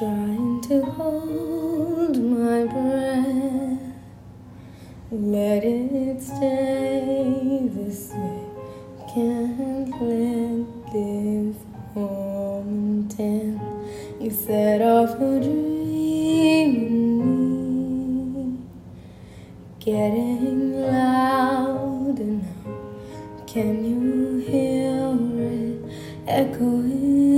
trying to hold my breath. Let it stay this way. Can't let this moment end. You set off a dream in me, getting loud enough. Can you hear it echoing?